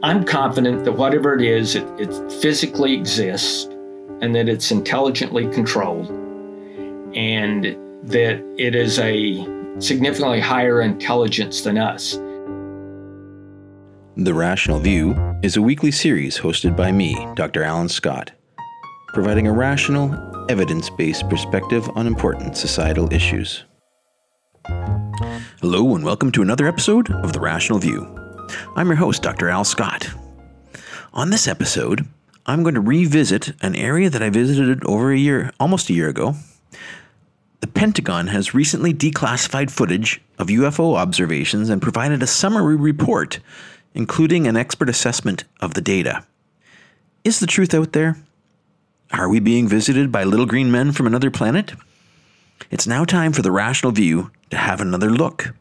I'm confident that whatever it is, it, it physically exists and that it's intelligently controlled and that it is a significantly higher intelligence than us. The Rational View is a weekly series hosted by me, Dr. Alan Scott, providing a rational, evidence based perspective on important societal issues. Hello, and welcome to another episode of The Rational View. I'm your host, Dr. Al Scott. On this episode, I'm going to revisit an area that I visited over a year, almost a year ago. The Pentagon has recently declassified footage of UFO observations and provided a summary report, including an expert assessment of the data. Is the truth out there? Are we being visited by little green men from another planet? It's now time for the rational view to have another look.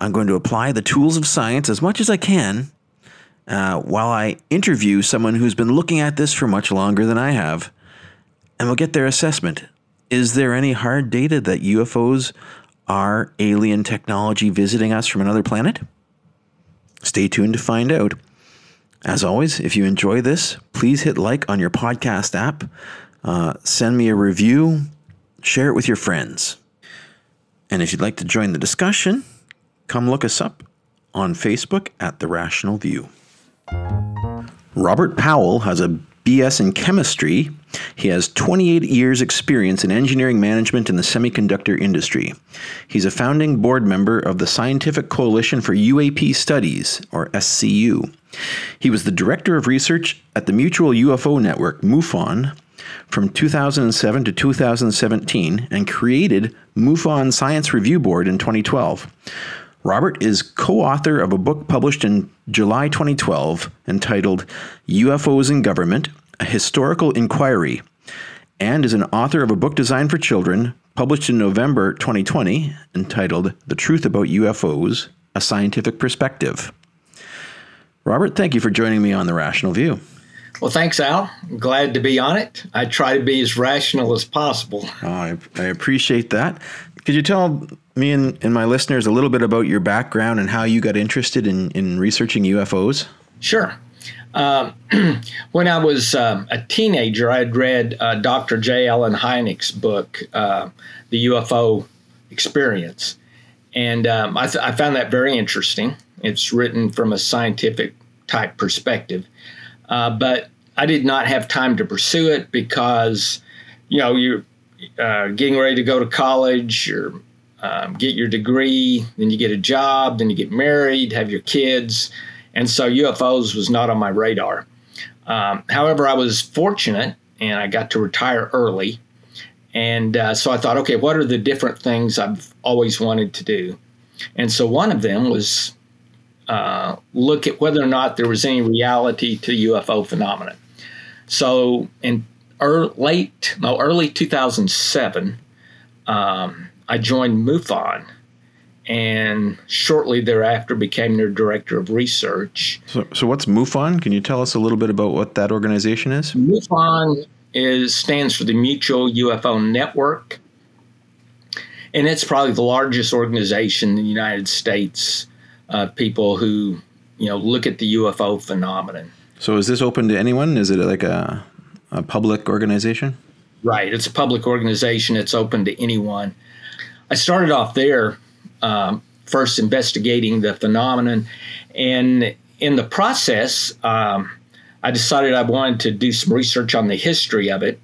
I'm going to apply the tools of science as much as I can uh, while I interview someone who's been looking at this for much longer than I have, and we'll get their assessment. Is there any hard data that UFOs are alien technology visiting us from another planet? Stay tuned to find out. As always, if you enjoy this, please hit like on your podcast app, uh, send me a review, share it with your friends. And if you'd like to join the discussion, come look us up on Facebook at The Rational View. Robert Powell has a BS in chemistry. He has 28 years' experience in engineering management in the semiconductor industry. He's a founding board member of the Scientific Coalition for UAP Studies, or SCU. He was the director of research at the Mutual UFO Network, MUFON, from 2007 to 2017 and created MUFON Science Review Board in 2012. Robert is co author of a book published in July 2012 entitled UFOs and Government A Historical Inquiry, and is an author of a book designed for children published in November 2020 entitled The Truth About UFOs A Scientific Perspective. Robert, thank you for joining me on The Rational View. Well, thanks, Al. I'm glad to be on it. I try to be as rational as possible. Oh, I, I appreciate that. Could you tell me and, and my listeners a little bit about your background and how you got interested in, in researching UFOs? Sure. Um, when I was um, a teenager, I had read uh, Dr. J. Allen Hynek's book, uh, The UFO Experience. And um, I, th- I, found that very interesting. It's written from a scientific type perspective. Uh, but I did not have time to pursue it because, you know, you're uh, getting ready to go to college or um, get your degree, then you get a job, then you get married, have your kids. And so UFOs was not on my radar. Um, however, I was fortunate and I got to retire early. And uh, so I thought, okay, what are the different things I've always wanted to do? And so one of them was uh, look at whether or not there was any reality to UFO phenomenon. So in er, late, no, early 2007, um, I joined MUFON and shortly thereafter became their director of research. So, so what's MUFON? Can you tell us a little bit about what that organization is? MUFON is stands for the Mutual UFO Network, and it's probably the largest organization in the United States. Uh, people who you know look at the UFO phenomenon. So, is this open to anyone? Is it like a, a public organization? Right, it's a public organization. It's open to anyone. I started off there, um, first investigating the phenomenon, and in the process, um, I decided I wanted to do some research on the history of it,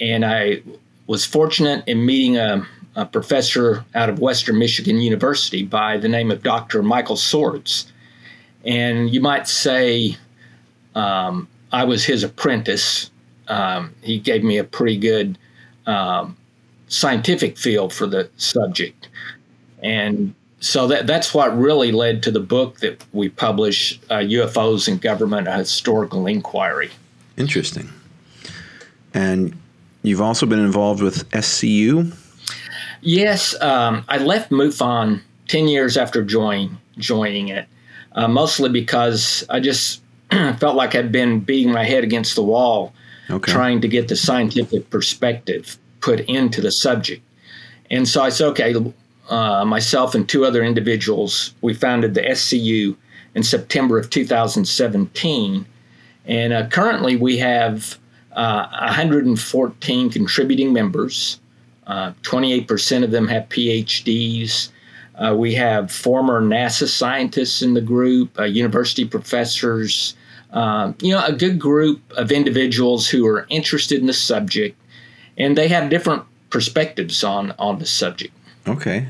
and I was fortunate in meeting a, a professor out of Western Michigan University by the name of Dr. Michael Swords, and you might say um, I was his apprentice. Um, he gave me a pretty good um, scientific feel for the subject. And so that, that's what really led to the book that we published, uh, UFOs and Government, a Historical Inquiry. Interesting. And you've also been involved with SCU? Yes. Um, I left MUFON 10 years after join, joining it, uh, mostly because I just felt like I'd been beating my head against the wall okay. trying to get the scientific perspective put into the subject. And so I said, okay, uh, myself and two other individuals, we founded the SCU in September of 2017. And uh, currently we have uh, 114 contributing members. 28% uh, of them have PhDs. Uh, we have former NASA scientists in the group, uh, university professors, um, you know, a good group of individuals who are interested in the subject, and they have different perspectives on on the subject. Okay,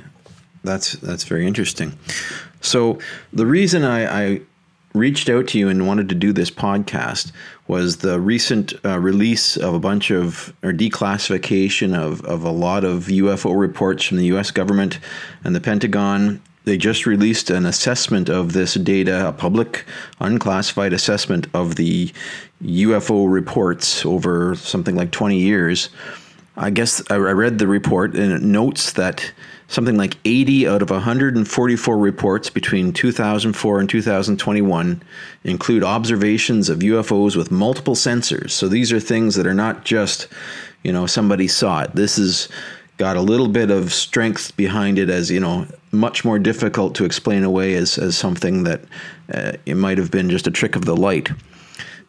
that's that's very interesting. So the reason I, I reached out to you and wanted to do this podcast was the recent uh, release of a bunch of or declassification of, of a lot of UFO reports from the US government and the Pentagon. They just released an assessment of this data, a public unclassified assessment of the UFO reports over something like 20 years. I guess I read the report and it notes that something like 80 out of 144 reports between 2004 and 2021 include observations of UFOs with multiple sensors. So these are things that are not just, you know, somebody saw it. This has got a little bit of strength behind it as, you know, much more difficult to explain away as, as something that uh, it might have been just a trick of the light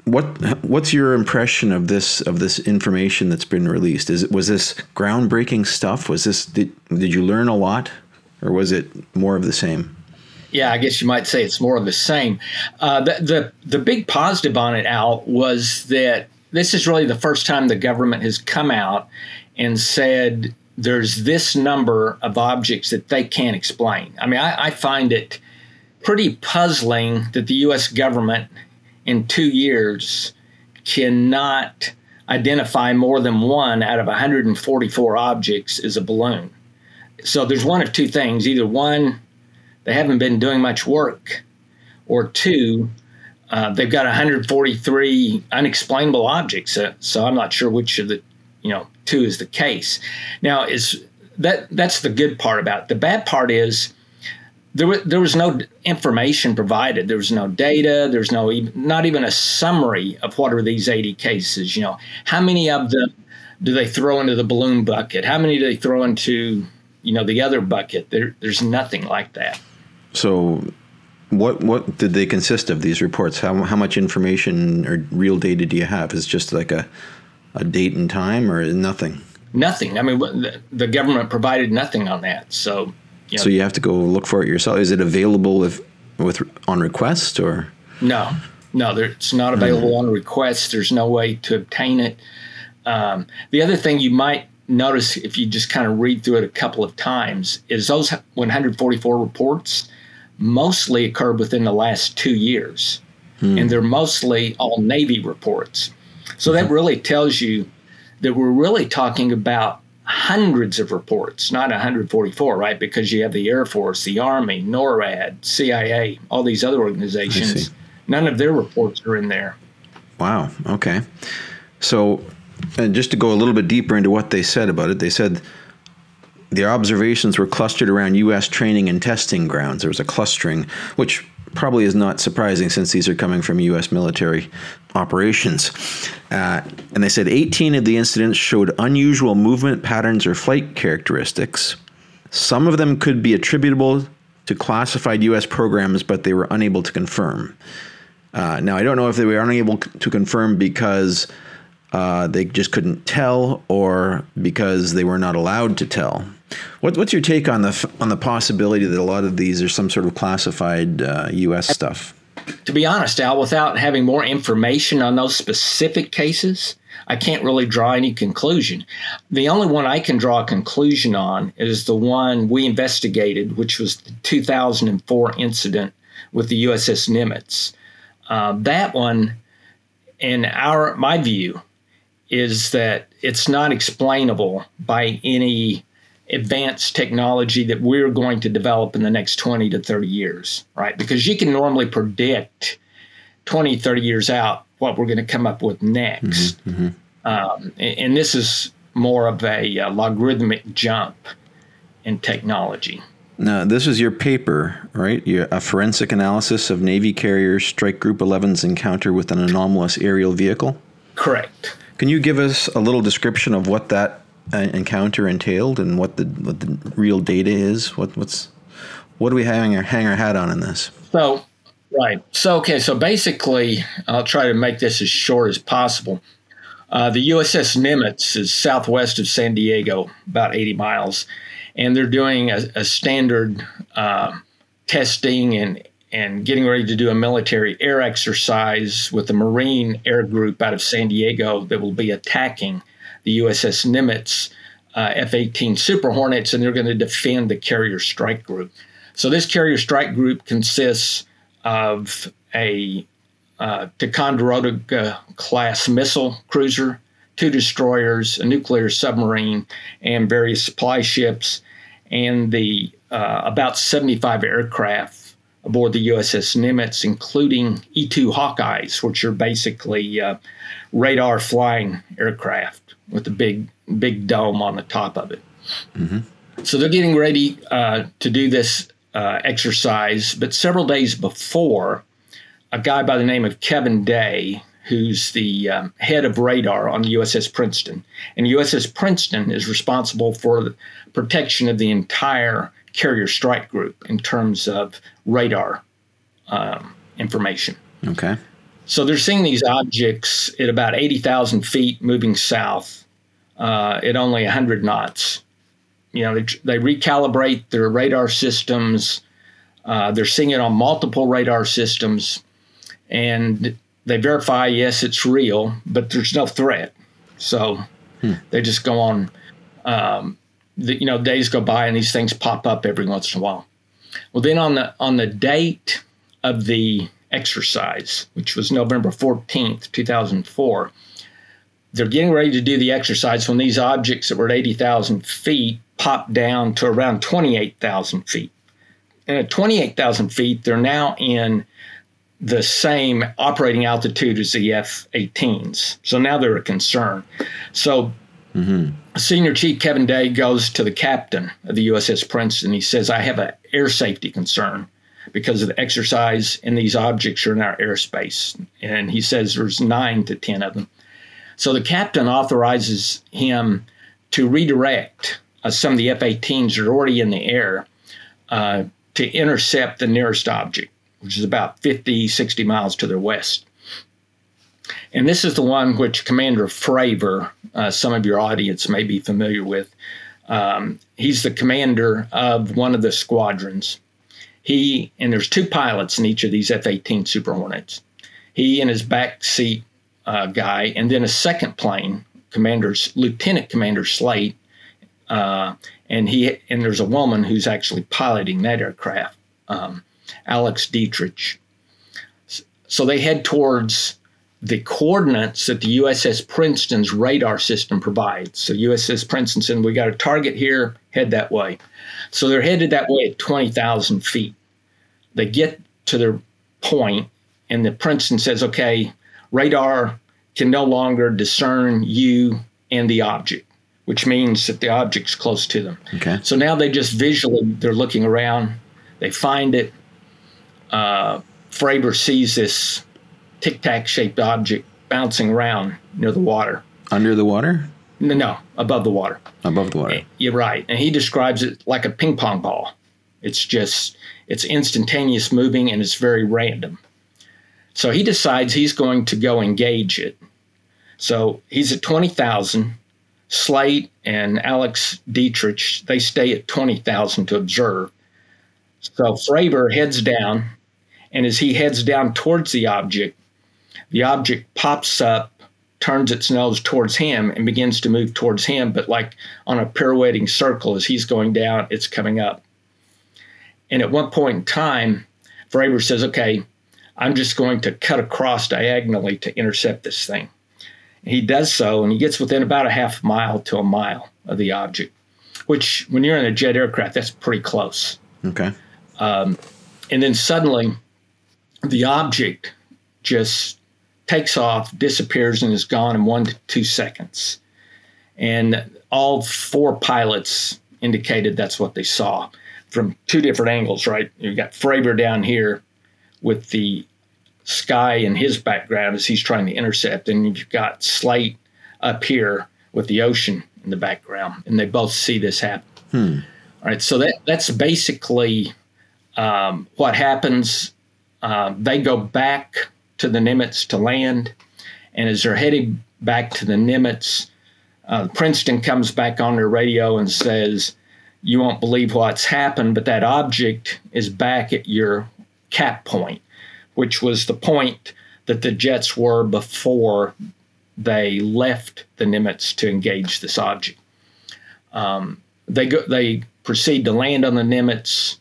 what what's your impression of this of this information that's been released? Is it was this groundbreaking stuff? Was this did, did you learn a lot, or was it more of the same? Yeah, I guess you might say it's more of the same. Uh, the, the the big positive on it, Al, was that this is really the first time the government has come out and said there's this number of objects that they can't explain. I mean, I, I find it pretty puzzling that the U.S. government in two years cannot identify more than one out of 144 objects as a balloon. So there's one of two things either one, they haven't been doing much work, or two, uh, they've got 143 unexplainable objects. Uh, so I'm not sure which of the, you know, two is the case. Now, is that that's the good part about it. The bad part is there was, there was no information provided. There was no data. There's no even, not even a summary of what are these 80 cases. You know, how many of them do they throw into the balloon bucket? How many do they throw into you know the other bucket? There, there's nothing like that. So, what what did they consist of? These reports? How how much information or real data do you have? Is just like a a date and time or nothing? Nothing. I mean, the, the government provided nothing on that. So Yep. So you have to go look for it yourself. Is it available if with on request or? No, no, there, it's not available mm. on request. There's no way to obtain it. Um, the other thing you might notice if you just kind of read through it a couple of times is those 144 reports mostly occurred within the last two years, mm. and they're mostly all Navy reports. So mm-hmm. that really tells you that we're really talking about hundreds of reports, not 144, right? Because you have the Air Force, the Army, NORAD, CIA, all these other organizations. None of their reports are in there. Wow. Okay. So, and just to go a little bit deeper into what they said about it, they said the observations were clustered around U.S. training and testing grounds. There was a clustering, which probably is not surprising since these are coming from U.S. military operations. Uh, and they said 18 of the incidents showed unusual movement patterns or flight characteristics. Some of them could be attributable to classified U.S. programs, but they were unable to confirm. Uh, now, I don't know if they were unable to confirm because uh, they just couldn't tell or because they were not allowed to tell. What, what's your take on the on the possibility that a lot of these are some sort of classified uh, U.S. stuff? To be honest, Al, without having more information on those specific cases, I can't really draw any conclusion. The only one I can draw a conclusion on is the one we investigated, which was the 2004 incident with the USS Nimitz. Uh, that one, in our my view, is that it's not explainable by any advanced technology that we're going to develop in the next 20 to 30 years, right? Because you can normally predict 20, 30 years out what we're going to come up with next. Mm-hmm, mm-hmm. Um, and, and, this is more of a uh, logarithmic jump in technology. Now, this is your paper, right? Your, a forensic analysis of Navy carrier Strike Group 11's encounter with an anomalous aerial vehicle? Correct. Can you give us a little description of what that encounter entailed and what the what the real data is? What what's what do we hang our hang our hat on in this? So Right. So, okay. So basically, I'll try to make this as short as possible. Uh, the USS Nimitz is southwest of San Diego, about 80 miles, and they're doing a, a standard uh, testing and and getting ready to do a military air exercise with the Marine Air Group out of San Diego that will be attacking the USS Nimitz uh, F 18 Super Hornets, and they're going to defend the Carrier Strike Group. So, this Carrier Strike Group consists of a uh, Ticonderoga class missile cruiser, two destroyers, a nuclear submarine, and various supply ships, and the uh, about 75 aircraft aboard the USS Nimitz, including E 2 Hawkeyes, which are basically uh, radar flying aircraft with a big, big dome on the top of it. Mm-hmm. So they're getting ready uh, to do this uh, exercise, but several days before, a guy by the name of Kevin Day, who's the um, head of radar on the USS Princeton. And USS Princeton is responsible for the protection of the entire carrier strike group in terms of radar um, information. Okay. So they're seeing these objects at about 80,000 feet moving south uh, at only 100 knots. You know, they, they recalibrate their radar systems. Uh, they're seeing it on multiple radar systems and they verify yes it's real but there's no threat so hmm. they just go on um, the, you know days go by and these things pop up every once in a while well then on the on the date of the exercise which was november 14th 2004 they're getting ready to do the exercise when these objects that were at 80000 feet pop down to around 28000 feet and at 28000 feet they're now in the same operating altitude as the F 18s. So now they're a concern. So mm-hmm. Senior Chief Kevin Day goes to the captain of the USS Princeton. He says, I have an air safety concern because of the exercise and these objects are in our airspace. And he says there's nine to 10 of them. So the captain authorizes him to redirect uh, some of the F 18s that are already in the air uh, to intercept the nearest object which is about 50, 60 miles to their west. And this is the one which Commander Fravor, uh, some of your audience may be familiar with. Um, he's the commander of one of the squadrons. He, and there's two pilots in each of these F 18 Super Hornets. He and his back seat uh, guy, and then a second plane, Commander's Lieutenant Commander Slate, uh, and he and there's a woman who's actually piloting that aircraft. Um, Alex Dietrich. So they head towards the coordinates that the USS Princeton's radar system provides. So USS Princeton said, we got a target here, head that way. So they're headed that way at 20,000 feet. They get to their point, and the Princeton says, okay, radar can no longer discern you and the object, which means that the object's close to them. Okay. So now they just visually, they're looking around, they find it, uh, sees this tic tac shaped object bouncing around near the water. Under the water? No, no, above the water. Above the water. You're right. And he describes it like a ping pong ball. It's just, it's instantaneous moving and it's very random. So he decides he's going to go engage it. So he's at 20,000. Slate and Alex Dietrich, they stay at 20,000 to observe. So Fravor heads down and as he heads down towards the object, the object pops up, turns its nose towards him, and begins to move towards him, but like on a pirouetting circle as he's going down, it's coming up. And at one point in time, Fravor says, Okay, I'm just going to cut across diagonally to intercept this thing. And he does so, and he gets within about a half mile to a mile of the object, which, when you're in a jet aircraft, that's pretty close. Okay. Um, and then suddenly, the object just takes off, disappears, and is gone in one to two seconds. And all four pilots indicated that's what they saw from two different angles, right? You've got Fravor down here with the sky in his background as he's trying to intercept, and you've got Slate up here with the ocean in the background, and they both see this happen. Hmm. All right, so that that's basically um, what happens uh, they go back to the Nimitz to land. And as they're heading back to the Nimitz, uh, Princeton comes back on their radio and says, You won't believe what's happened, but that object is back at your cap point, which was the point that the jets were before they left the Nimitz to engage this object. Um, they go, they proceed to land on the Nimitz,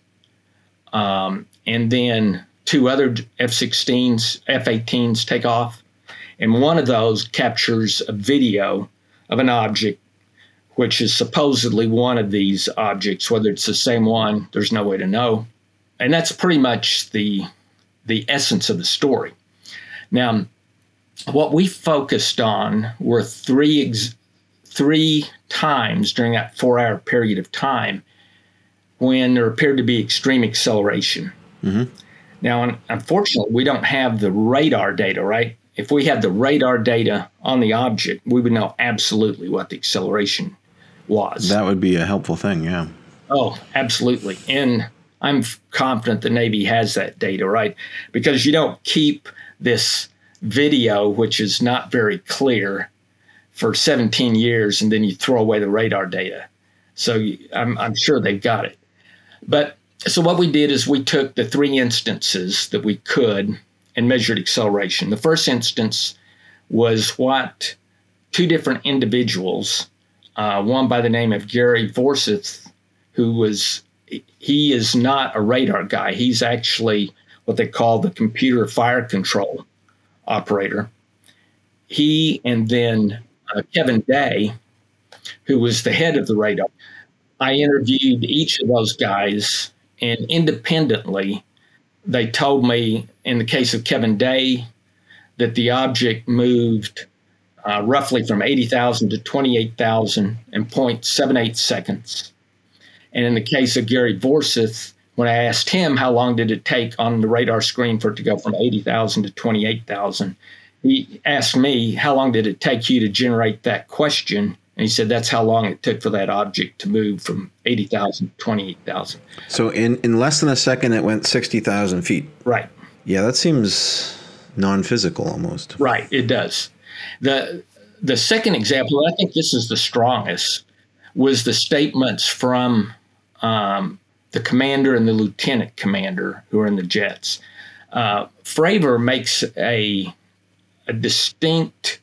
um, and then two other F-16s, F-18s take off, and one of those captures a video of an object, which is supposedly one of these objects. Whether it's the same one, there's no way to know, and that's pretty much the the essence of the story. Now, what we focused on were three ex- three times during that four hour period of time when there appeared to be extreme acceleration. Mm-hmm. Now, unfortunately, we don't have the radar data, right? If we had the radar data on the object, we would know absolutely what the acceleration was. That would be a helpful thing, yeah. Oh, absolutely. And I'm confident the Navy has that data, right? Because you don't keep this video, which is not very clear, for 17 years, and then you throw away the radar data. So I'm, I'm sure they've got it. But so what we did is we took the three instances that we could and measured acceleration. The first instance was what two different individuals, uh, one by the name of Gary Forsyth, who was he is not a radar guy. He's actually what they call the computer fire control operator. He and then uh, Kevin Day, who was the head of the radar. I interviewed each of those guys, and independently, they told me in the case of Kevin Day that the object moved uh, roughly from 80,000 to 28,000 in 0.78 seconds. And in the case of Gary Forsyth, when I asked him how long did it take on the radar screen for it to go from 80,000 to 28,000, he asked me, How long did it take you to generate that question? And he said that's how long it took for that object to move from 80,000 to 28,000. So in, in less than a second, it went 60,000 feet. Right. Yeah, that seems non physical almost. Right, it does. The, the second example, I think this is the strongest, was the statements from um, the commander and the lieutenant commander who are in the jets. Uh, Fravor makes a a distinct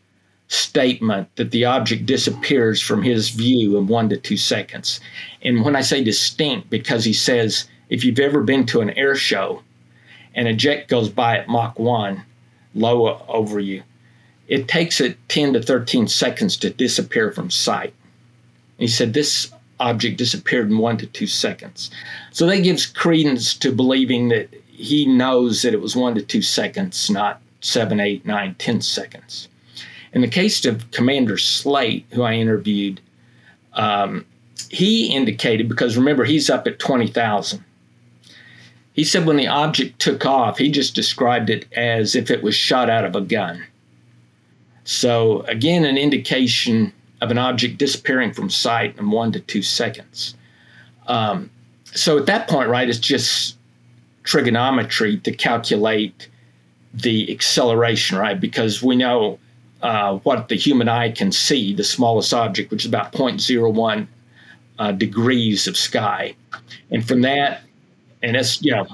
statement that the object disappears from his view in one to two seconds. And when I say distinct, because he says if you've ever been to an air show and a jet goes by at Mach 1 low over you, it takes it 10 to 13 seconds to disappear from sight. And he said this object disappeared in one to two seconds. So that gives credence to believing that he knows that it was one to two seconds, not seven, eight, nine, ten seconds. In the case of Commander Slate, who I interviewed, um, he indicated because remember he's up at twenty thousand. He said when the object took off, he just described it as if it was shot out of a gun. So again, an indication of an object disappearing from sight in one to two seconds. Um, so at that point, right, it's just trigonometry to calculate the acceleration, right? Because we know uh, what the human eye can see, the smallest object, which is about 0.01 uh, degrees of sky. And from that, and it's, you know,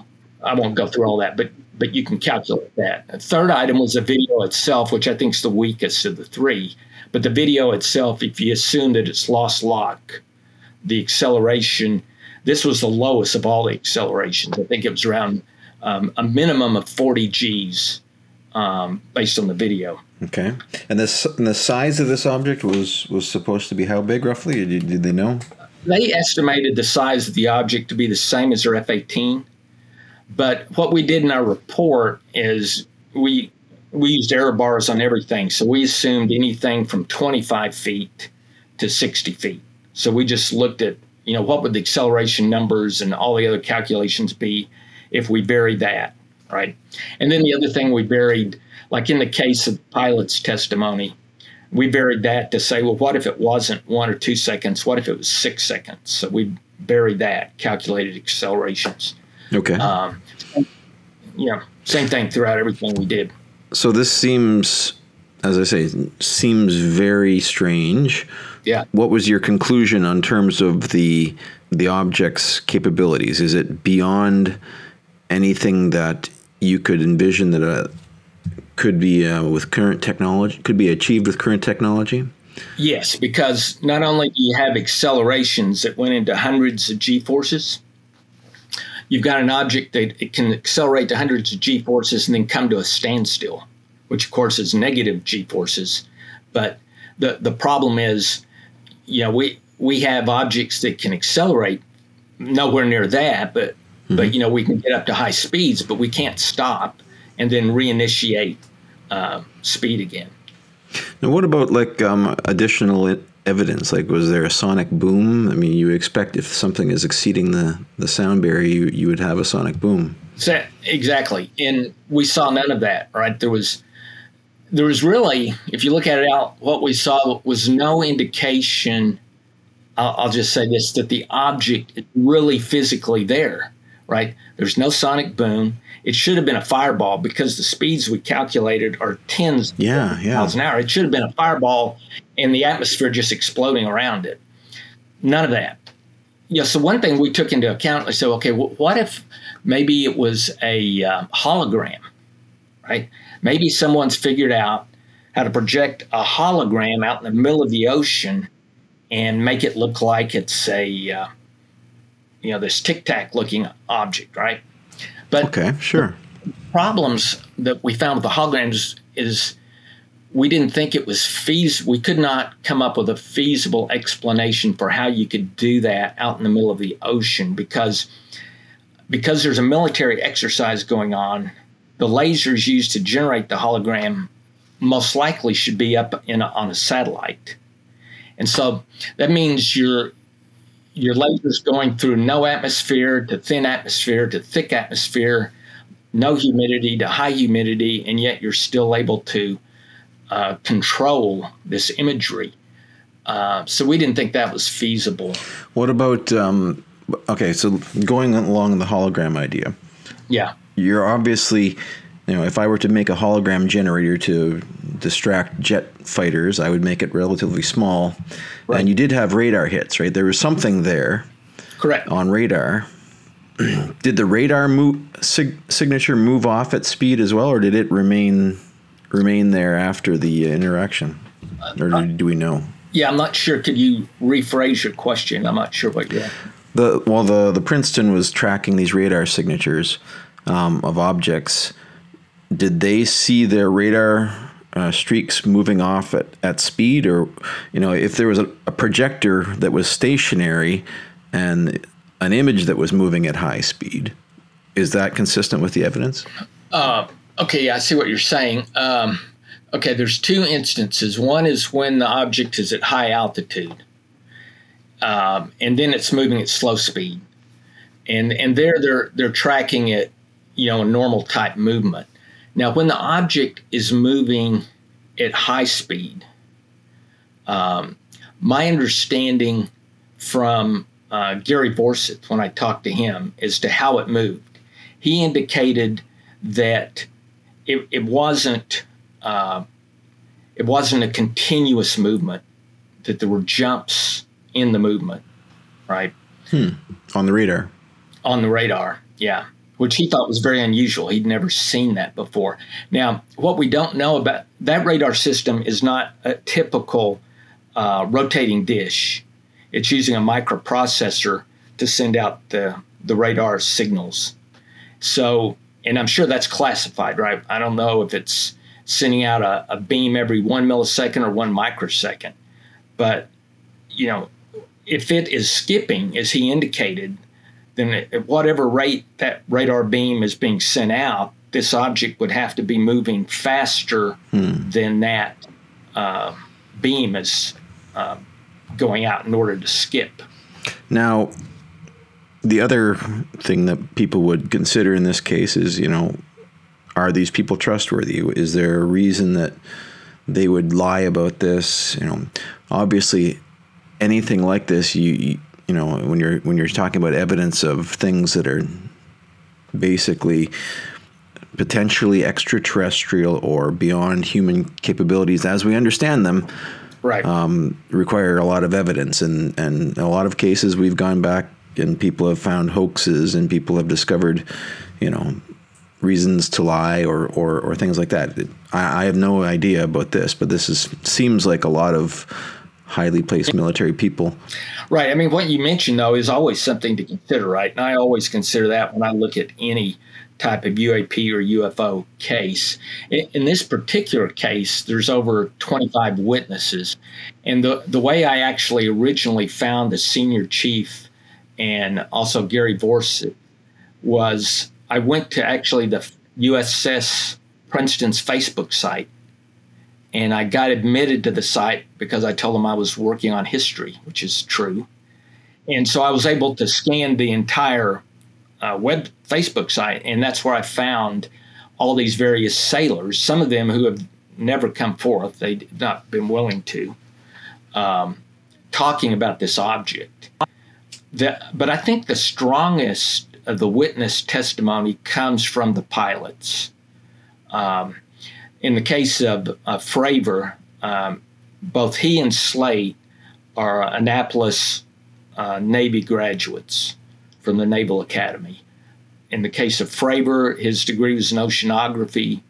I won't go through all that, but but you can calculate that. The third item was the video itself, which I think is the weakest of the three. But the video itself, if you assume that it's lost lock, the acceleration, this was the lowest of all the accelerations. I think it was around um, a minimum of 40 G's um, based on the video. Okay, and this and the size of this object was was supposed to be how big roughly? Did, did they know? They estimated the size of the object to be the same as their F-18, but what we did in our report is we we used error bars on everything, so we assumed anything from 25 feet to 60 feet. So we just looked at you know what would the acceleration numbers and all the other calculations be if we bury that, right? And then the other thing we buried, like in the case of pilot's testimony, we buried that to say, well, what if it wasn't one or two seconds? What if it was six seconds? So we buried that, calculated accelerations. Okay. Um, you know, same thing throughout everything we did. So this seems, as I say, seems very strange. Yeah. What was your conclusion on terms of the the object's capabilities? Is it beyond anything that you could envision that uh, could be uh, with current technology could be achieved with current technology? Yes, because not only do you have accelerations that went into hundreds of g forces, you've got an object that it can accelerate to hundreds of g forces and then come to a standstill, which of course is negative g forces. But the the problem is, you know, we we have objects that can accelerate nowhere near that, but mm-hmm. but you know we can get up to high speeds, but we can't stop and then reinitiate uh, speed again. Now, what about like um, additional evidence? Like, was there a sonic boom? I mean, you expect if something is exceeding the, the sound barrier, you, you would have a sonic boom. So, exactly, and we saw none of that. Right? There was there was really, if you look at it out, what we saw was no indication. I'll, I'll just say this: that the object is really physically there. Right? There's no sonic boom it should have been a fireball because the speeds we calculated are tens yeah, yeah. miles an hour. It should have been a fireball and the atmosphere just exploding around it. None of that. Yeah, so one thing we took into account, I said, okay, well, what if maybe it was a uh, hologram, right? Maybe someone's figured out how to project a hologram out in the middle of the ocean and make it look like it's a, uh, you know, this tic tac looking object, right? But okay, sure. Problems that we found with the holograms is we didn't think it was feasible. We could not come up with a feasible explanation for how you could do that out in the middle of the ocean because because there's a military exercise going on. The lasers used to generate the hologram most likely should be up in a, on a satellite, and so that means you're your laser is going through no atmosphere to thin atmosphere to thick atmosphere, no humidity to high humidity, and yet you're still able to uh, control this imagery. Uh, so we didn't think that was feasible. What about um, okay? So going along the hologram idea, yeah, you're obviously you know, if I were to make a hologram generator to distract jet fighters, I would make it relatively small. Right. And you did have radar hits, right? There was something there. Correct. On radar. did the radar move, sig- signature move off at speed as well, or did it remain remain there after the uh, interaction? Or do, do we know? Yeah, I'm not sure. Could you rephrase your question? I'm not sure what you're. The well, the the Princeton was tracking these radar signatures um, of objects did they see their radar uh, streaks moving off at, at speed? Or you know if there was a, a, projector that was stationary and an image that was moving at high speed is that consistent with the evidence? Uh, okay yeah i see what you're saying. Um, okay there's two instances. One is when the object is at high altitude um, and then it's moving at slow speed. And and there they're they're tracking it you know a normal type movement now, when the object is moving at high speed, um, my understanding from uh, Gary Forsyth, when I talked to him, as to how it moved, he indicated that it, it wasn't uh, it wasn't a continuous movement; that there were jumps in the movement, right? Hmm. On the radar. On the radar, yeah which he thought was very unusual. He'd never seen that before. Now, what we don't know about that radar system is not a typical uh, rotating dish. It's using a microprocessor to send out the, the radar signals. So, and I'm sure that's classified, right? I don't know if it's sending out a, a beam every one millisecond or one microsecond. But, you know, if it is skipping, as he indicated, then at whatever rate that radar beam is being sent out, this object would have to be moving faster hmm. than that uh, beam is uh, going out in order to skip. Now, the other thing that people would consider in this case is, you know, are these people trustworthy? Is there a reason that they would lie about this? You know, obviously, anything like this, you you know when you're when you're talking about evidence of things that are basically potentially extraterrestrial or beyond human capabilities as we understand them right. um, require a lot of evidence. And, and in a lot of cases, we've gone back and people have found hoaxes and people have discovered, you know, reasons to lie or, or, or things like that. I, I have no idea about this, but this is seems like a lot of highly placed military people. Right. I mean, what you mentioned, though, is always something to consider, right? And I always consider that when I look at any type of UAP or UFO case. In, this particular case, there's over 25 witnesses. And the, the way I actually originally found the senior chief and also Gary Forsyth was I went to actually the USS Princeton's Facebook site and I got admitted to the site because I told them I was working on history, which is true. And so I was able to scan the entire uh, web Facebook site, and that's where I found all these various sailors. Some of them who have never come forth; they've not been willing to, um, talking about this object. The, but I think the strongest of the witness testimony comes from the pilots. Um, in the case of uh, Fravor, um, both he and Slate are Annapolis uh, Navy graduates from the Naval Academy. In the case of Fravor, his degree was in oceanography.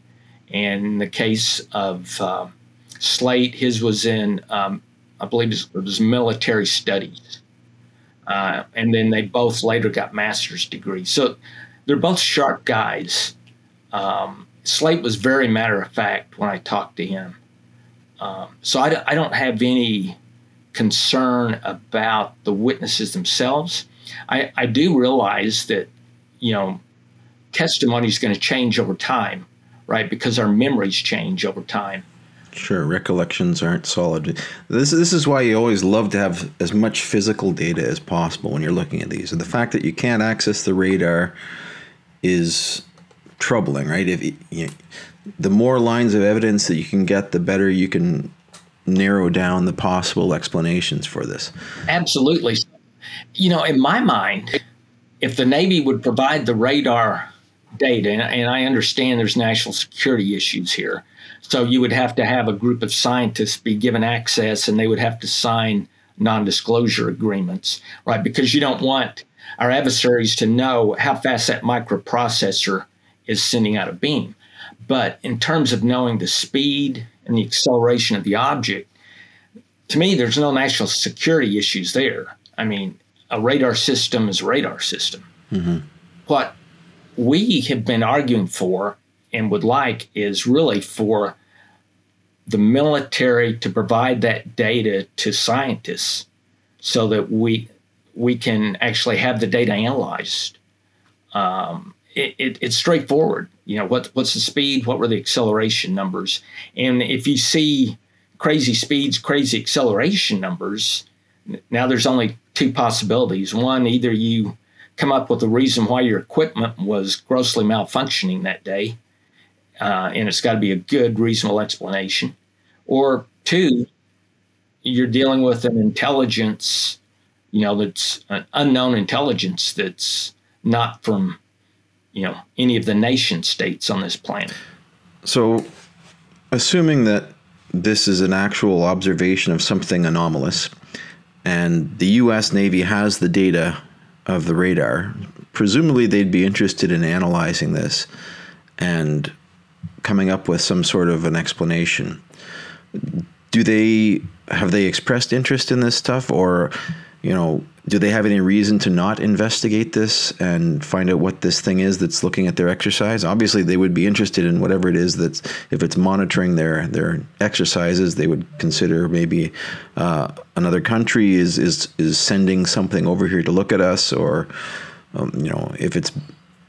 And in the case of uh, Slate, his was in, um, I believe it was military studies. Uh, and then they both later got master's degrees. So they're both sharp guys. Um, Slate was very matter of fact when I talked to him. Um, so I, I don't have any concern about the witnesses themselves. I, I do realize that, you know, testimony is going to change over time, right? Because our memories change over time. Sure, recollections aren't solid. This this is why you always love to have as much physical data as possible when you're looking at these. And the fact that you can't access the radar is troubling, right? If you, the more lines of evidence that you can get, the better you can narrow down the possible explanations for this. Absolutely. You know, in my mind, if the Navy would provide the radar data, and I understand there's national security issues here, so you would have to have a group of scientists be given access and they would have to sign non disclosure agreements, right? Because you don't want our adversaries to know how fast that microprocessor is sending out a beam. But in terms of knowing the speed and the acceleration of the object, to me, there's no national security issues there. I mean, a radar system is a radar system. Mm-hmm. What we have been arguing for and would like is really for the military to provide that data to scientists so that we we can actually have the data analyzed. Um, it, it, it's straightforward. You know, what what's the speed? What were the acceleration numbers? And if you see crazy speeds, crazy acceleration numbers, now there's only two possibilities. One, either you come up with a reason why your equipment was grossly malfunctioning that day, uh, and it's got to be a good, reasonable explanation. Or two, you're dealing with an intelligence, you know, that's an unknown intelligence that's not from you know any of the nation states on this planet. So, assuming that this is an actual observation of something anomalous, and the U.S. Navy has the data of the radar, presumably they'd be interested in analyzing this and coming up with some sort of an explanation. Do they have they expressed interest in this stuff, or you know, do they have any reason to not investigate this and find out what this thing is that's looking at their exercise? Obviously, they would be interested in whatever it is that's if it's monitoring their their exercises. They would consider maybe uh, another country is is is sending something over here to look at us, or um, you know, if it's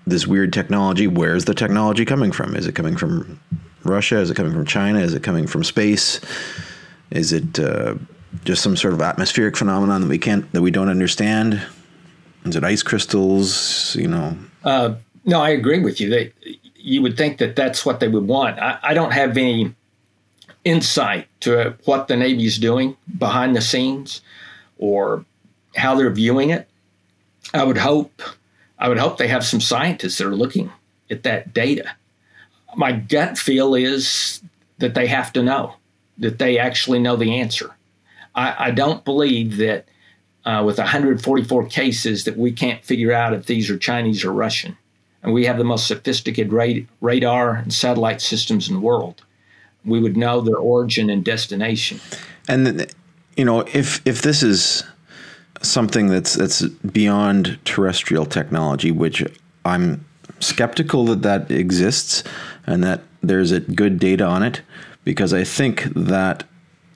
this weird technology, where's the technology coming from? Is it coming from Russia? Is it coming from China? Is it coming from space? Is it uh, just some sort of atmospheric phenomenon that we can't that we don't understand? Is it ice crystals? You know. Uh, no, I agree with you. They, you would think that that's what they would want. I, I don't have any insight to what the Navy is doing behind the scenes or how they're viewing it. I would hope I would hope they have some scientists that are looking at that data. my gut feel is that they have to know, that they actually know the answer. I, I don't believe that uh, with 144 cases that we can't figure out if these are Chinese or Russian. And we have the most sophisticated ra- radar and satellite systems in the world. We would know their origin and destination. And you know, if if this is something that's that's beyond terrestrial technology, which I'm skeptical that that exists and that there's a good data on it, because I think that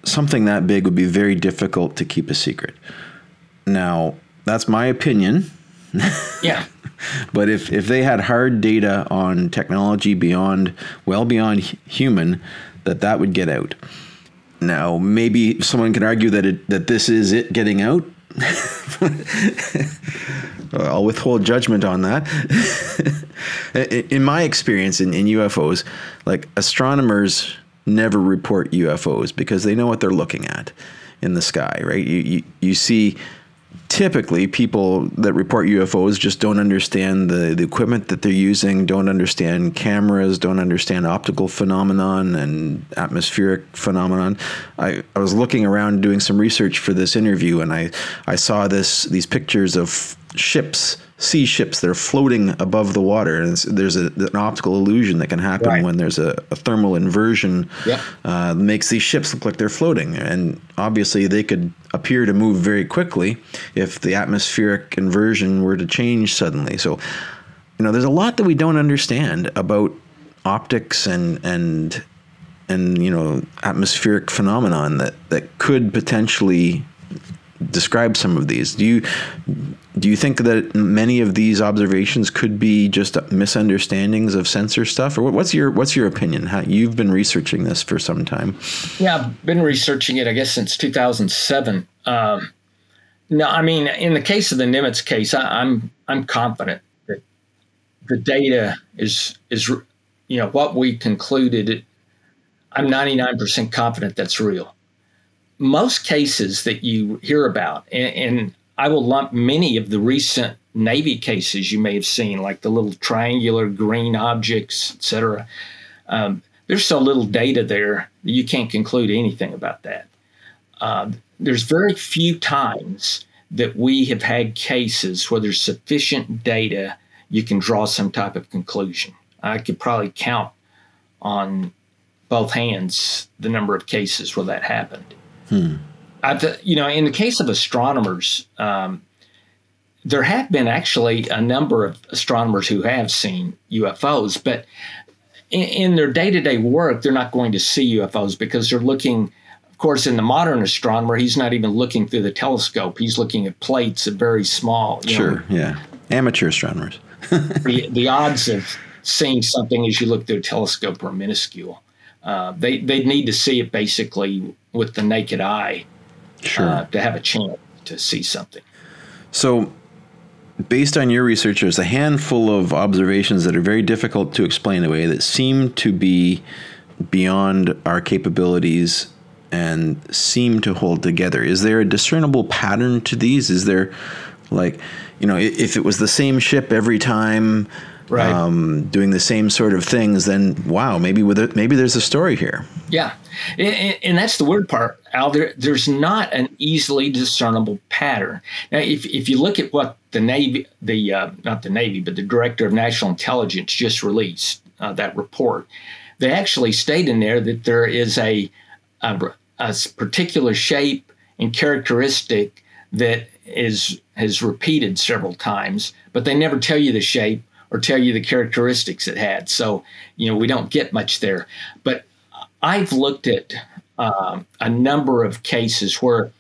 something that big would be very difficult to keep a secret. Now, that's my opinion. Yeah. but if, if they had hard data on technology beyond, well beyond human, that that would get out. Now, maybe someone can argue that it, that this is it getting out. I'll withhold judgment on that. in my experience in, in UFOs, like astronomers never report UFOs because they know what they're looking at in the sky, right? You, you, you see typically people that report UFOs just don't understand the, the equipment that they're using, don't understand cameras, don't understand optical phenomenon and atmospheric phenomenon. I, I was looking around doing some research for this interview and I, I saw this these pictures of ships sea ships that are floating above the water. And there's a, an optical illusion that can happen right. when there's a, a thermal inversion yep. uh, makes these ships look like they're floating. And obviously, they could appear to move very quickly if the atmospheric inversion were to change suddenly. So, you know, there's a lot that we don't understand about optics and and and you know atmospheric phenomenon that that could potentially describe some of these. Do you do you think that many of these observations could be just misunderstandings of sensor stuff, or what's your what's your opinion? How, you've been researching this for some time. Yeah, I've been researching it, I guess, since 2007. Um, no, I mean, in the case of the Nimitz case, I, I'm I'm confident that the data is is you know what we concluded. I'm 99% confident that's real most cases that you hear about, and, and, I will lump many of the recent Navy cases you may have seen, like the little triangular green objects, etc. Um, there's so little data there that you can't conclude anything about that. Uh, there's very few times that we have had cases where there's sufficient data you can draw some type of conclusion. I could probably count on both hands the number of cases where that happened. Hmm. You know, in the case of astronomers, um, there have been actually a number of astronomers who have seen UFOs, but in, in their day to day work, they're not going to see UFOs because they're looking. Of course, in the modern astronomer, he's not even looking through the telescope. He's looking at plates that very small. sure, know, yeah. Amateur astronomers. the, the odds of seeing something as you look through a telescope are minuscule. Uh, they they need to see it basically with the naked eye sure. uh, to have a chance to see something. So, based on your research, there's a handful of observations that are very difficult to explain away that seem to be beyond our capabilities and seem to hold together. Is there a discernible pattern to these? Is there, like, you know, if it was the same ship every time? right. um, doing the same sort of things, then wow, maybe with it, maybe there's a story here. Yeah, and, and that's the weird part, Al. There, there's not an easily discernible pattern. Now, if if you look at what the Navy, the uh, not the Navy, but the Director of National Intelligence just released uh, that report, they actually state in there that there is a, a, a particular shape and characteristic that is has repeated several times, but they never tell you the shape or tell you the characteristics it had. So, you know, we don't get much there. But I've looked at um, a number of cases where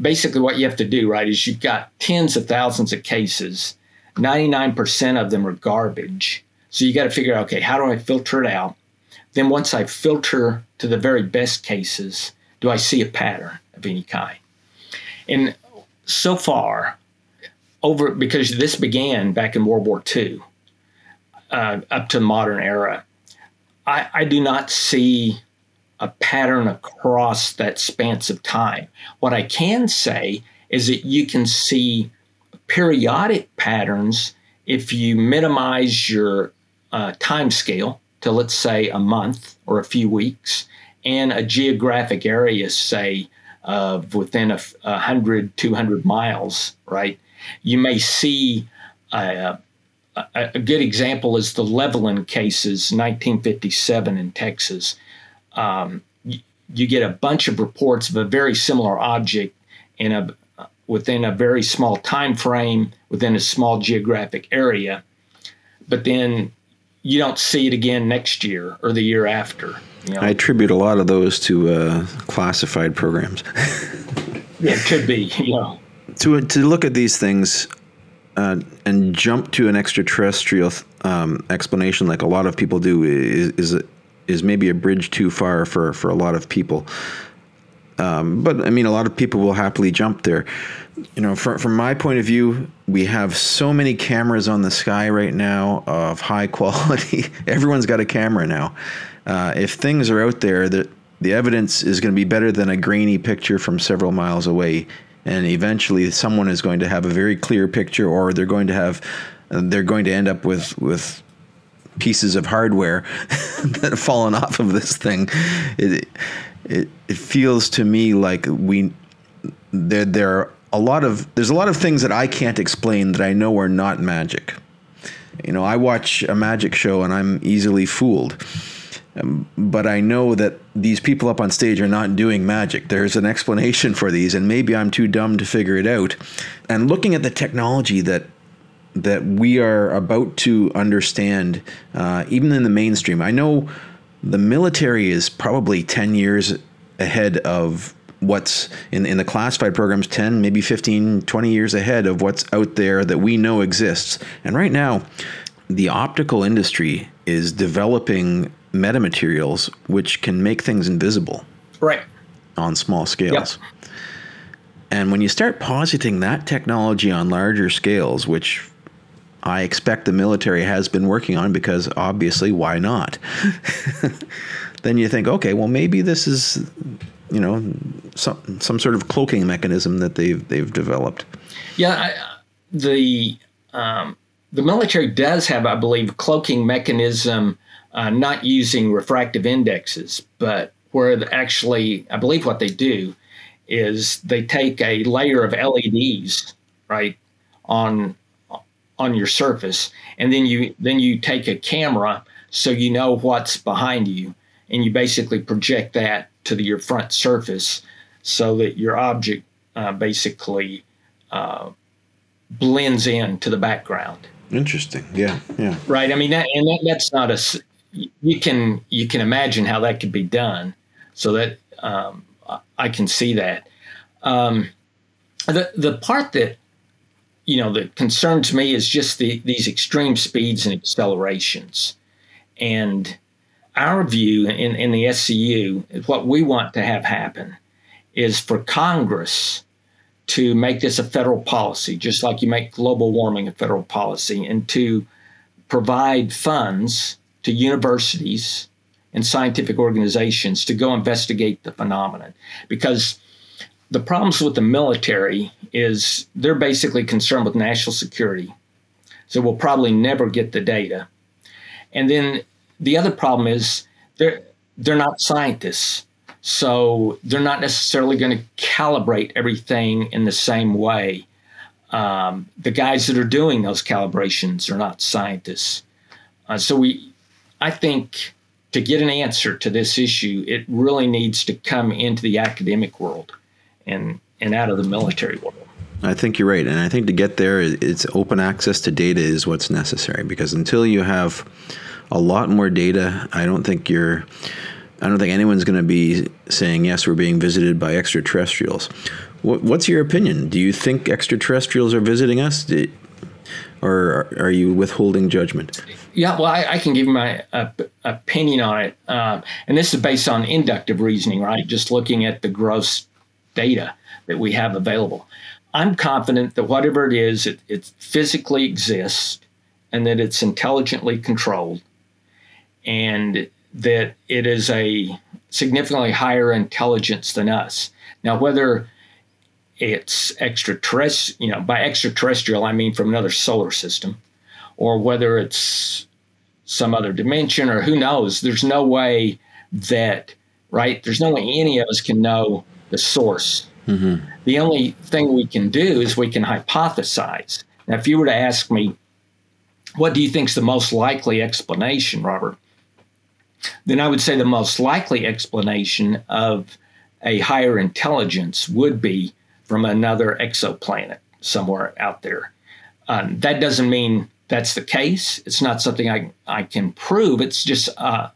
basically what you have to do, right, is you've got tens of thousands of cases. 99% of them are garbage. So you got to figure out, okay, how do I filter it out? Then once I filter to the very best cases, do I see a pattern of any kind? And so far, over because this began back in World War II, uh, up to modern era, I, I do not see a pattern across that span of time. What I can say is that you can see periodic patterns if you minimize your uh, time scale to, let's say, a month or a few weeks, and a geographic area, say, of within a, 100, 200 miles, right? You may see a, a, a good example is the Levelland cases, 1957 in Texas. Um, you, you get a bunch of reports of a very similar object in a within a very small time frame within a small geographic area but then you don't see it again next year or the year after you know? i attribute a lot of those to uh, classified programs yeah it could be you know to, to look at these things uh, and jump to an extraterrestrial um, explanation like a lot of people do is, is is maybe a bridge too far for, for a lot of people. Um, but I mean, a lot of people will happily jump there. You know, from, from my point of view, we have so many cameras on the sky right now of high quality. Everyone's got a camera now. Uh, if things are out there, that the evidence is going to be better than a grainy picture from several miles away. And eventually, someone is going to have a very clear picture, or they're going to have, they're going to end up with with pieces of hardware that have fallen off of this thing. It, it, it feels to me like we there there are a lot of there's a lot of things that I can't explain that I know are not magic. You know, I watch a magic show and I'm easily fooled. Um, but I know that these people up on stage are not doing magic. There's an explanation for these, and maybe I'm too dumb to figure it out. And looking at the technology that that we are about to understand, uh, even in the mainstream. I know the military is probably 10 years ahead of what's in, in the classified programs 10 maybe 15 20 years ahead of what's out there that we know exists and right now the optical industry is developing metamaterials which can make things invisible right on small scales yep. and when you start positing that technology on larger scales which I expect the military has been working on because obviously, why not? then you think, okay, well, maybe this is, you know, some some sort of cloaking mechanism that they've they've developed. Yeah, I, the um, the military does have, I believe, cloaking mechanism, uh, not using refractive indexes, but where actually, I believe what they do is they take a layer of LEDs, right, on on your surface and then you then you take a camera so you know what's behind you and you basically project that to the, your front surface so that your object uh, basically uh, blends in to the background. Interesting. Yeah yeah. Right. I mean that, and that, that's not a you can you can imagine how that could be done. So that um, i can see that. Um, the the part that you know that concerns me is just the, these extreme speeds and accelerations. And our view in, in the scu is what we want to have happen is for congress to make this a federal policy just like you make global warming a federal policy and to provide funds to universities and scientific organizations to go investigate the phenomenon. Because the problems with the military is they're basically concerned with national security. So we'll probably never get the data. And then the other problem is they're they're not scientists. So they're not necessarily going to calibrate everything in the same way. Um, the guys that are doing those calibrations are not scientists. Uh, so we, I think, to get an answer to this issue, it really needs to come into the academic world and and out of the military world. I think you're right, and I think to get there, it's open access to data is what's necessary because until you have a lot more data, I don't think you're. I don't think anyone's going to be saying yes. We're being visited by extraterrestrials. What's your opinion? Do you think extraterrestrials are visiting us, or are you withholding judgment? Yeah, well, I, I can give my uh, opinion on it, um, and this is based on inductive reasoning, right? Just looking at the gross data that we have available. I'm confident that whatever it is, it, it physically exists and that it's intelligently controlled and that it is a significantly higher intelligence than us. Now, whether it's extraterrestrial, you know, by extraterrestrial, I mean from another solar system, or whether it's some other dimension, or who knows? There's no way that, right? There's no way any of us can know the source. Mm-hmm. The only thing we can do is we can hypothesize. Now, if you were to ask me, what do you think is the most likely explanation, Robert? Then I would say the most likely explanation of a higher intelligence would be from another exoplanet somewhere out there. Um, that doesn't mean that's the case. It's not something I, I can prove. It's just uh,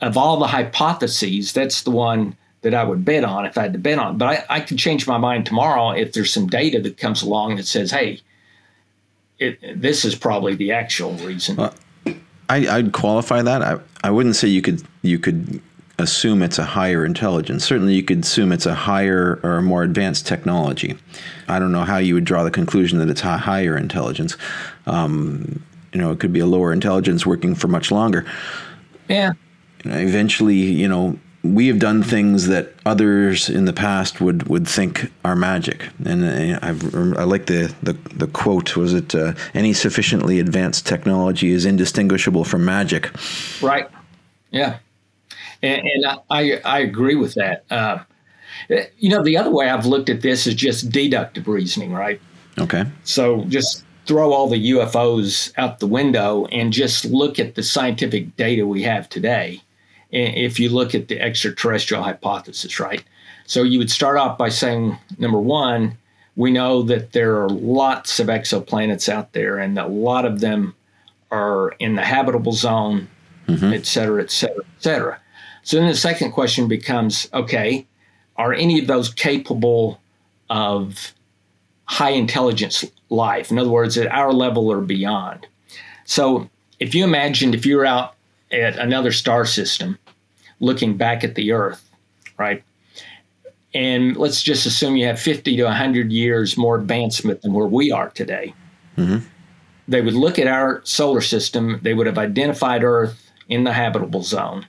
of all the hypotheses, that's the one that I would bet on if I had to bet on. But I, I could change my mind tomorrow if there's some data that comes along that says, hey, it, this is probably the actual reason. Well, I, would qualify that. I, I wouldn't say you could you could assume it's a higher intelligence. Certainly, you could assume it's a higher or more advanced technology. I don't know how you would draw the conclusion that it's a higher intelligence. Um, you know, it could be a lower intelligence working for much longer. Yeah. You know, eventually, you know, we have done things that others in the past would, would think are magic. And uh, I've, I like the, the, the quote was it, uh, any sufficiently advanced technology is indistinguishable from magic. Right. Yeah. And, and I, I agree with that. Uh, you know, the other way I've looked at this is just deductive reasoning, right? Okay. So just throw all the UFOs out the window and just look at the scientific data we have today if you look at the extraterrestrial hypothesis, right? So you would start off by saying, number one, we know that there are lots of exoplanets out there, and a lot of them are in the habitable zone, mm-hmm. et cetera, et cetera, et cetera. So then the second question becomes okay, are any of those capable of high intelligence life? In other words, at our level or beyond. So if you imagined if you were out at another star system looking back at the Earth, right? And let's just assume you have 50 to 100 years more advancement than where we are today. Mm-hmm. They would look at our solar system, they would have identified Earth in the habitable zone.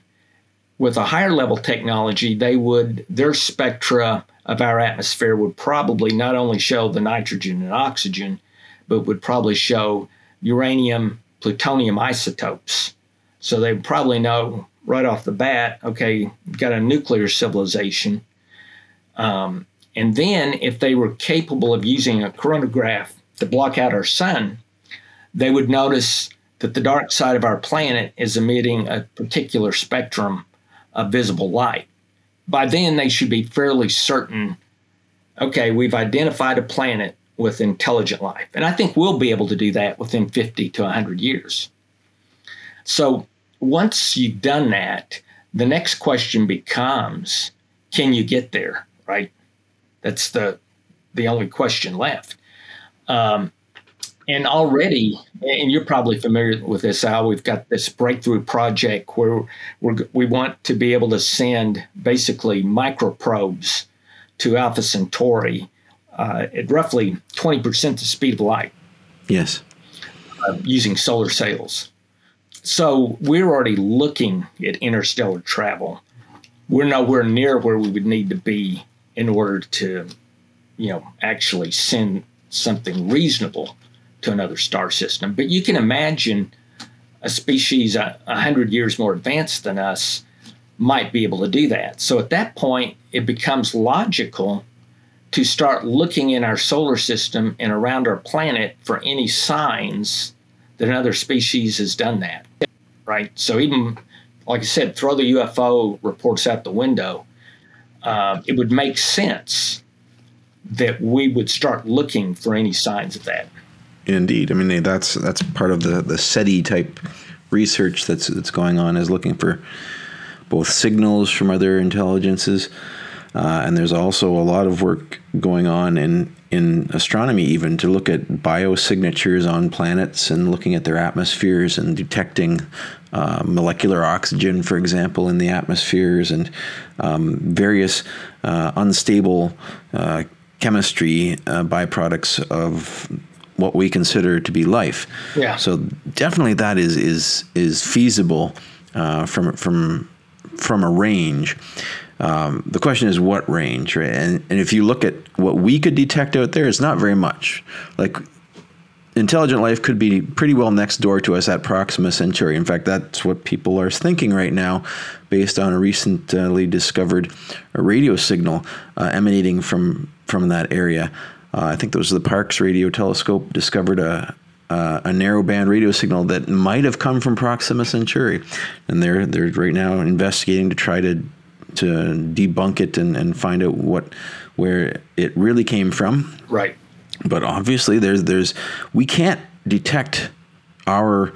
With a higher level technology, they would, their spectra of our atmosphere would probably not only show the nitrogen and oxygen, but would probably show uranium, plutonium isotopes so they probably know right off the bat, okay, got a nuclear civilization. Um, and then if they were capable of using a coronagraph to block out our sun, they would notice that the dark side of our planet is emitting a particular spectrum of visible light. By then, they should be fairly certain okay, we've identified a planet with intelligent life. And I think we'll be able to do that within 50 to 100 years. So once you've done that, the next question becomes, can you get there? Right? That's the the only question left. Um, and already, and you're probably familiar with this, Al, we've got this breakthrough project where we we want to be able to send basically microprobes to Alpha Centauri uh, at roughly 20% the speed of light. Yes. Uh, using solar sails. So we're already looking at interstellar travel. We're nowhere near where we would need to be in order to, you know, actually send something reasonable to another star system. But you can imagine a species a, a hundred years more advanced than us might be able to do that. So at that point, it becomes logical to start looking in our solar system and around our planet for any signs that another species has done that right? So even like I said, throw the UFO reports out the window. Uh, it would make sense that we would start looking for any signs of that. Indeed, I mean that's that's part of the the SETI type research that's that's going on is looking for both signals from other intelligences, uh, and there's also a lot of work going on in in astronomy even to look at biosignatures on planets and looking at their atmospheres and detecting uh, molecular oxygen, for example, in the atmospheres and um, various uh, unstable uh, chemistry uh, byproducts of what we consider to be life. Yeah. So definitely that is is is feasible uh, from from from a range. Um, the question is what range, right? And, and if you look at what we could detect out there, it's not very much. Like intelligent life could be pretty well next door to us at Proxima Centauri. In fact, that's what people are thinking right now, based on a recently discovered radio signal uh, emanating from from that area. Uh, I think those are the Parkes Radio Telescope discovered a uh, a narrow band radio signal that might have come from Proxima Centauri, and they're they're right now investigating to try to to debunk it and, and find out what where it really came from. Right. But obviously, there's there's we can't detect our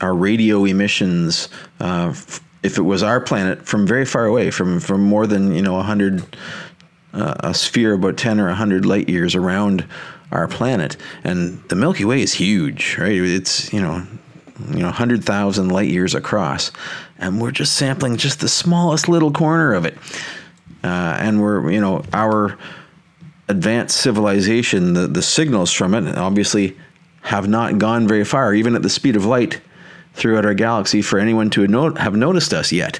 our radio emissions uh, f- if it was our planet from very far away, from from more than you know a hundred uh, a sphere about ten or hundred light years around our planet, and the Milky Way is huge, right? It's you know you know 100,000 light years across and we're just sampling just the smallest little corner of it uh, and we're you know our advanced civilization, the, the signals from it obviously have not gone very far, even at the speed of light throughout our galaxy, for anyone to have noticed us yet.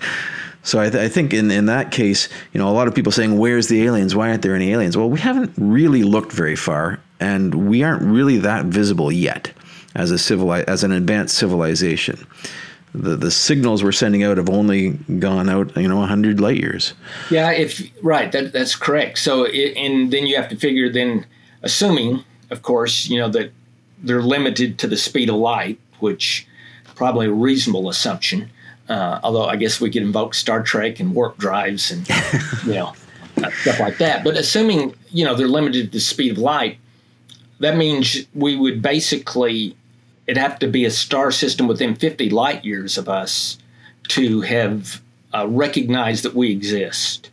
So I, th- I, think in, in that case, you know, a lot of people saying, "Where's the aliens? Why aren't there any aliens?" Well, we haven't really looked very far, and we aren't really that visible yet as a civil as an advanced civilization the, the signals we're sending out have only gone out, you know, 100 light years. Yeah, if right, that, that's correct. So, it, and then you have to figure, then, assuming, of course, you know, that they're limited to the speed of light, which probably a reasonable assumption. Uh, although I guess we could invoke Star Trek and warp drives and, you know, stuff like that. But assuming, you know, they're limited to the speed of light, that means we would basically it'd have to be a star system within 50 light years of us to have uh, recognized that we exist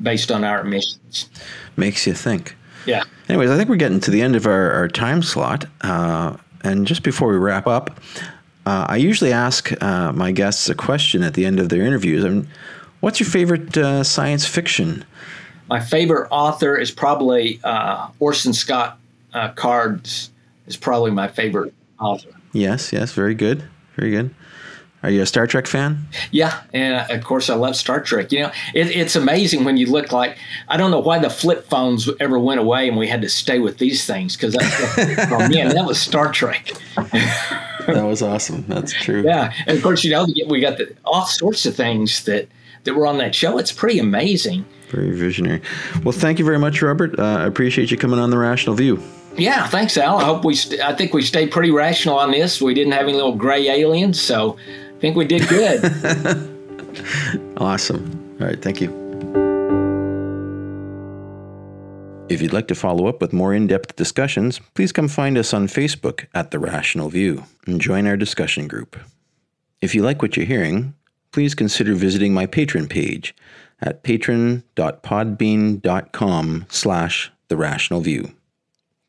based on our emissions. Makes you think. Yeah. Anyways, I think we're getting to the end of our, our time slot. Uh, and just before we wrap up, uh, I usually ask uh, my guests a question at the end of their interviews. I mean, what's your favorite uh, science fiction? My favorite author is probably uh, Orson Scott Card's is probably my favorite author. Yes, yes, very good, very good. Are you a Star Trek fan? Yeah, and uh, of course I love Star Trek. You know, it, it's amazing when you look like I don't know why the flip phones ever went away and we had to stay with these things because oh man, that was Star Trek. that was awesome. That's true. Yeah, and of course you know we got the, all sorts of things that that were on that show. It's pretty amazing. Very visionary. Well, thank you very much, Robert. Uh, I appreciate you coming on the Rational View. Yeah, thanks, Al. I hope we. St- I think we stayed pretty rational on this. We didn't have any little gray aliens, so I think we did good. awesome. All right, thank you. If you'd like to follow up with more in depth discussions, please come find us on Facebook at The Rational View and join our discussion group. If you like what you're hearing, please consider visiting my Patreon page at patron.podbean.com slash The Rational View.